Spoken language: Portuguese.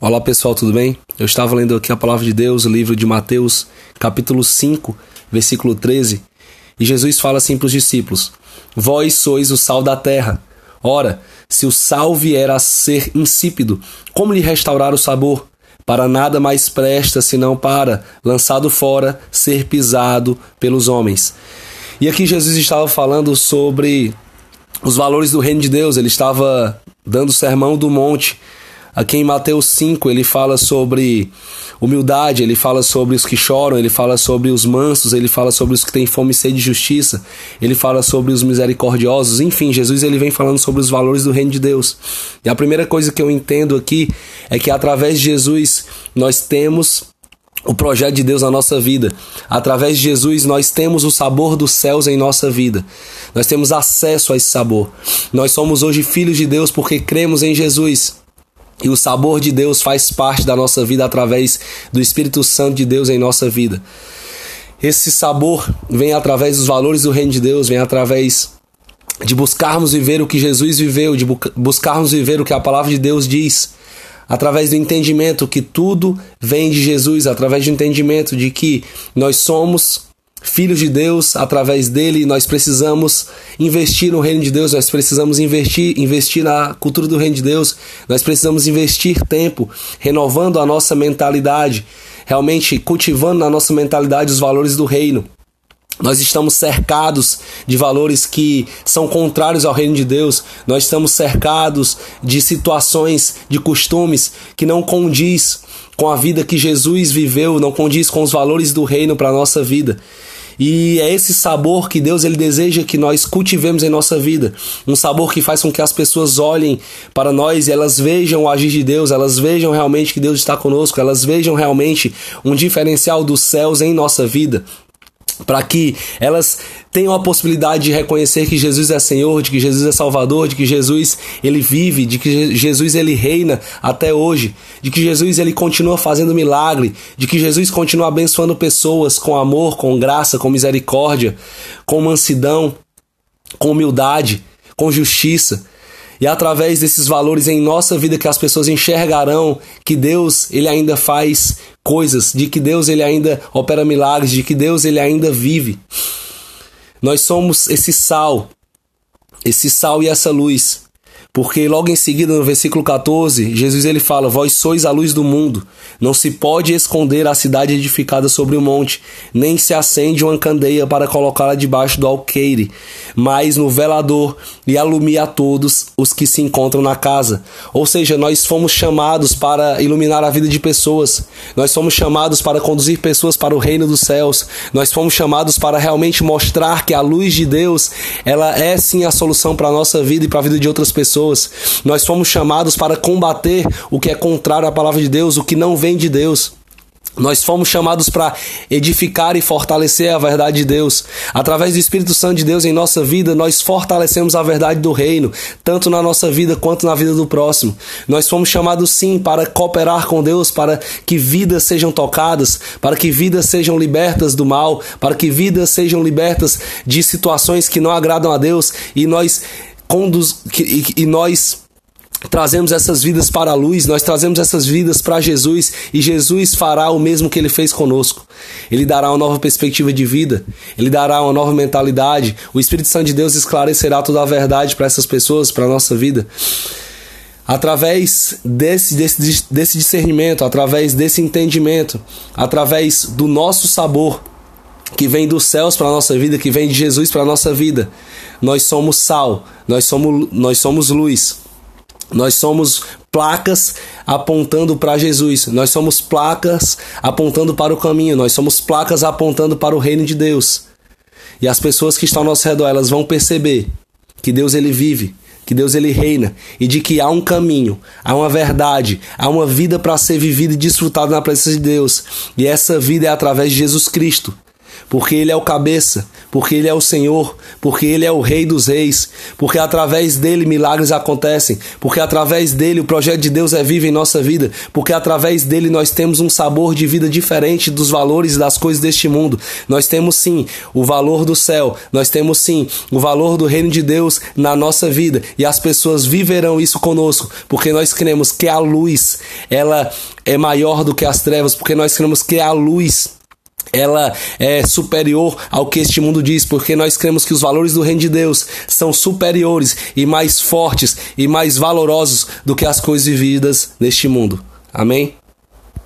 Olá pessoal, tudo bem? Eu estava lendo aqui a palavra de Deus, o livro de Mateus, capítulo 5, versículo 13, e Jesus fala assim para os discípulos: Vós sois o sal da terra. Ora, se o sal vier a ser insípido, como lhe restaurar o sabor? Para nada mais presta senão para, lançado fora, ser pisado pelos homens. E aqui Jesus estava falando sobre os valores do reino de Deus, ele estava dando o sermão do monte Aqui em Mateus 5 ele fala sobre humildade, ele fala sobre os que choram, ele fala sobre os mansos, ele fala sobre os que têm fome e sede de justiça, ele fala sobre os misericordiosos, enfim, Jesus ele vem falando sobre os valores do reino de Deus. E a primeira coisa que eu entendo aqui é que através de Jesus nós temos o projeto de Deus na nossa vida. Através de Jesus, nós temos o sabor dos céus em nossa vida. Nós temos acesso a esse sabor. Nós somos hoje filhos de Deus porque cremos em Jesus. E o sabor de Deus faz parte da nossa vida através do Espírito Santo de Deus em nossa vida. Esse sabor vem através dos valores do reino de Deus, vem através de buscarmos viver o que Jesus viveu, de buscarmos viver o que a palavra de Deus diz, através do entendimento que tudo vem de Jesus, através do entendimento de que nós somos filhos de Deus, através dele nós precisamos investir no reino de Deus, nós precisamos investir, investir na cultura do reino de Deus, nós precisamos investir tempo renovando a nossa mentalidade, realmente cultivando na nossa mentalidade os valores do reino. Nós estamos cercados de valores que são contrários ao reino de Deus. Nós estamos cercados de situações, de costumes que não condiz com a vida que Jesus viveu, não condiz com os valores do reino para a nossa vida. E é esse sabor que Deus ele deseja que nós cultivemos em nossa vida. Um sabor que faz com que as pessoas olhem para nós e elas vejam o agir de Deus, elas vejam realmente que Deus está conosco, elas vejam realmente um diferencial dos céus em nossa vida para que elas tenham a possibilidade de reconhecer que Jesus é Senhor, de que Jesus é Salvador, de que Jesus ele vive, de que Jesus ele reina até hoje, de que Jesus ele continua fazendo milagre, de que Jesus continua abençoando pessoas com amor, com graça, com misericórdia, com mansidão, com humildade, com justiça. E é através desses valores em nossa vida que as pessoas enxergarão que Deus ele ainda faz coisas, de que Deus ele ainda opera milagres, de que Deus ele ainda vive. Nós somos esse sal, esse sal e essa luz porque logo em seguida, no versículo 14, Jesus ele fala: Vós sois a luz do mundo. Não se pode esconder a cidade edificada sobre o monte, nem se acende uma candeia para colocá-la debaixo do alqueire, mas no velador e alumia a todos os que se encontram na casa. Ou seja, nós fomos chamados para iluminar a vida de pessoas. Nós fomos chamados para conduzir pessoas para o reino dos céus. Nós fomos chamados para realmente mostrar que a luz de Deus, ela é sim a solução para a nossa vida e para a vida de outras pessoas pessoas. Nós fomos chamados para combater o que é contrário à palavra de Deus, o que não vem de Deus. Nós fomos chamados para edificar e fortalecer a verdade de Deus. Através do Espírito Santo de Deus em nossa vida, nós fortalecemos a verdade do reino, tanto na nossa vida quanto na vida do próximo. Nós fomos chamados sim para cooperar com Deus, para que vidas sejam tocadas, para que vidas sejam libertas do mal, para que vidas sejam libertas de situações que não agradam a Deus e nós conduz, que, e, nós trazemos essas vidas para a luz, nós trazemos essas vidas para Jesus e Jesus fará o mesmo que ele fez conosco. Ele dará uma nova perspectiva de vida, ele dará uma nova mentalidade. O Espírito Santo de Deus esclarecerá toda a verdade para essas pessoas, para a nossa vida. Através desse, desse, desse discernimento, através desse entendimento, através do nosso sabor, que vem dos céus para a nossa vida, que vem de Jesus para a nossa vida. Nós somos sal, nós somos, nós somos luz, nós somos placas apontando para Jesus, nós somos placas apontando para o caminho, nós somos placas apontando para o reino de Deus. E as pessoas que estão ao nosso redor, elas vão perceber que Deus ele vive, que Deus ele reina e de que há um caminho, há uma verdade, há uma vida para ser vivida e desfrutada na presença de Deus. E essa vida é através de Jesus Cristo. Porque Ele é o cabeça, porque Ele é o Senhor, porque Ele é o Rei dos Reis, porque através dele milagres acontecem, porque através dele o projeto de Deus é vivo em nossa vida, porque através dele nós temos um sabor de vida diferente dos valores das coisas deste mundo. Nós temos sim o valor do céu, nós temos sim o valor do reino de Deus na nossa vida e as pessoas viverão isso conosco, porque nós cremos que a luz, ela é maior do que as trevas, porque nós cremos que a luz ela é superior ao que este mundo diz, porque nós cremos que os valores do reino de Deus são superiores e mais fortes e mais valorosos do que as coisas vividas neste mundo. Amém?